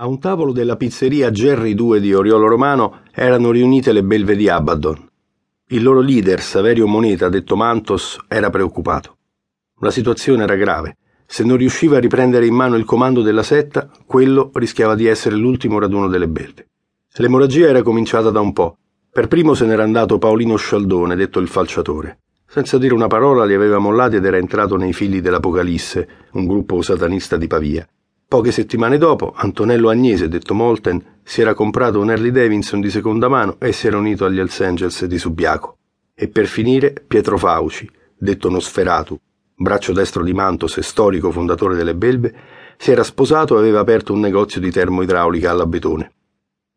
A un tavolo della pizzeria Jerry 2 di Oriolo Romano erano riunite le belve di Abaddon. Il loro leader, Saverio Moneta, detto Mantos, era preoccupato. La situazione era grave. Se non riusciva a riprendere in mano il comando della setta, quello rischiava di essere l'ultimo raduno delle belve. L'emorragia era cominciata da un po'. Per primo se n'era andato Paolino Scialdone, detto il falciatore. Senza dire una parola li aveva mollati ed era entrato nei figli dell'Apocalisse, un gruppo satanista di Pavia. Poche settimane dopo, Antonello Agnese, detto Molten, si era comprato un Harley Davidson di seconda mano e si era unito agli Hells Angels di Subiaco. E per finire, Pietro Fauci, detto Nosferatu, braccio destro di Mantos e storico fondatore delle Belve, si era sposato e aveva aperto un negozio di termoidraulica alla Betone.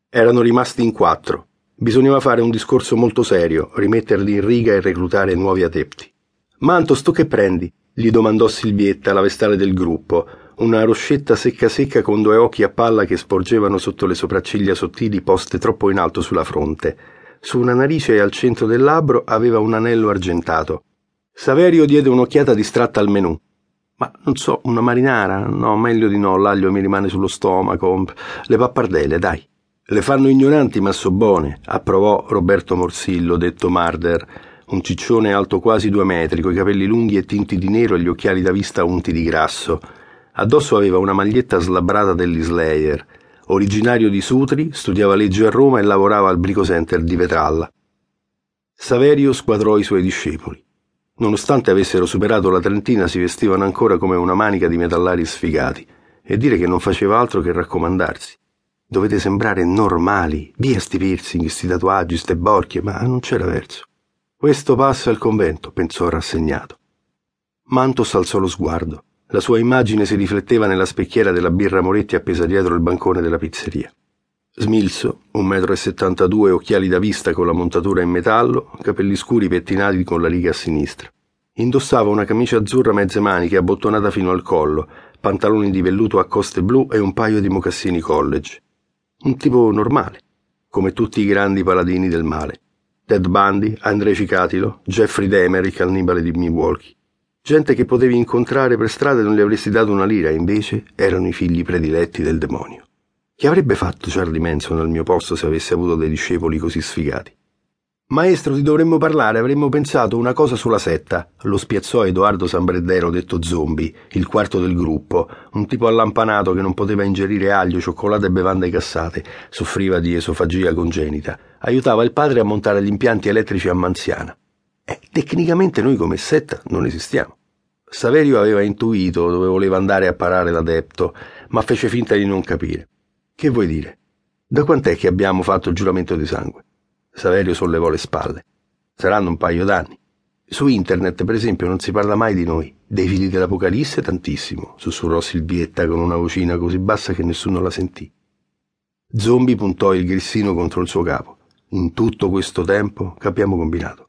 Erano rimasti in quattro. Bisognava fare un discorso molto serio, rimetterli in riga e reclutare nuovi adepti. Mantos, tu che prendi? gli domandò Silvietta, la vestale del gruppo, una roscetta secca secca con due occhi a palla che sporgevano sotto le sopracciglia sottili poste troppo in alto sulla fronte. Su una narice e al centro del labbro aveva un anello argentato. Saverio diede un'occhiata distratta al menù. Ma non so, una marinara? No, meglio di no, l'aglio mi rimane sullo stomaco. Le pappardelle, dai. Le fanno ignoranti ma so buone, approvò Roberto Morsillo, detto Marder, un ciccione alto quasi due metri, coi capelli lunghi e tinti di nero e gli occhiali da vista unti di grasso. Addosso aveva una maglietta slabbrata degli Slayer. Originario di Sutri, studiava legge a Roma e lavorava al Brico Center di Vetralla. Saverio squadrò i suoi discepoli. Nonostante avessero superato la trentina, si vestivano ancora come una manica di metallari sfigati, e dire che non faceva altro che raccomandarsi. Dovete sembrare normali, via sti piercing, sti tatuaggi, ste borchie, ma non c'era verso. Questo passa al convento, pensò rassegnato. Mantos alzò lo sguardo. La sua immagine si rifletteva nella specchiera della birra Moretti appesa dietro il bancone della pizzeria. Metro e settantadue, occhiali da vista con la montatura in metallo, capelli scuri pettinati con la riga a sinistra. Indossava una camicia azzurra mezze maniche abbottonata fino al collo, pantaloni di velluto a coste blu e un paio di mocassini college. Un tipo normale, come tutti i grandi paladini del male. Ted Bundy, Andrei Cicatilo, Jeffrey Demer, il cannibale di Milwaukee. Gente che potevi incontrare per strada e non gli avresti dato una lira, invece erano i figli prediletti del demonio. Che avrebbe fatto Charlie Manson al mio posto se avesse avuto dei discepoli così sfigati? Maestro, ti dovremmo parlare, avremmo pensato una cosa sulla setta, lo spiazzò Edoardo Sambreddero, detto zombie, il quarto del gruppo, un tipo allampanato che non poteva ingerire aglio, cioccolato e bevande gassate, soffriva di esofagia congenita. Aiutava il padre a montare gli impianti elettrici a Manziana. Eh, tecnicamente noi come setta non esistiamo. Saverio aveva intuito dove voleva andare a parare l'adepto, ma fece finta di non capire. Che vuoi dire? Da quant'è che abbiamo fatto il giuramento di sangue? Saverio sollevò le spalle. Saranno un paio d'anni. Su internet, per esempio, non si parla mai di noi. Dei figli dell'Apocalisse tantissimo, sussurrò Silvietta con una vocina così bassa che nessuno la sentì. Zombie puntò il grissino contro il suo capo. In tutto questo tempo che abbiamo combinato.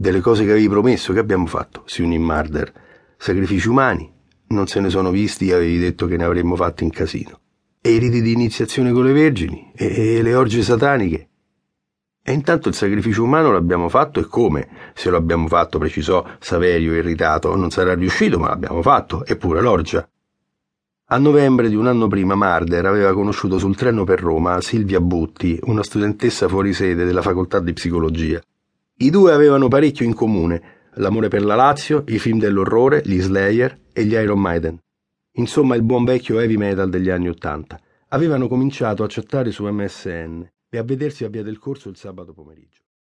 Delle cose che avevi promesso, che abbiamo fatto? Si unì Marder. Sacrifici umani? Non se ne sono visti, avevi detto che ne avremmo fatti in casino. E i riti di iniziazione con le vergini? E, e le orge sataniche? E intanto il sacrificio umano l'abbiamo fatto e come? Se lo abbiamo fatto, precisò Saverio irritato, non sarà riuscito, ma l'abbiamo fatto, eppure l'orgia. A novembre di un anno prima Marder aveva conosciuto sul treno per Roma Silvia Butti, una studentessa fuori sede della facoltà di psicologia. I due avevano parecchio in comune, l'amore per la Lazio, i film dell'orrore, gli Slayer e gli Iron Maiden. Insomma, il buon vecchio heavy metal degli anni Ottanta. Avevano cominciato a chattare su MSN e a vedersi a Via del Corso il sabato pomeriggio.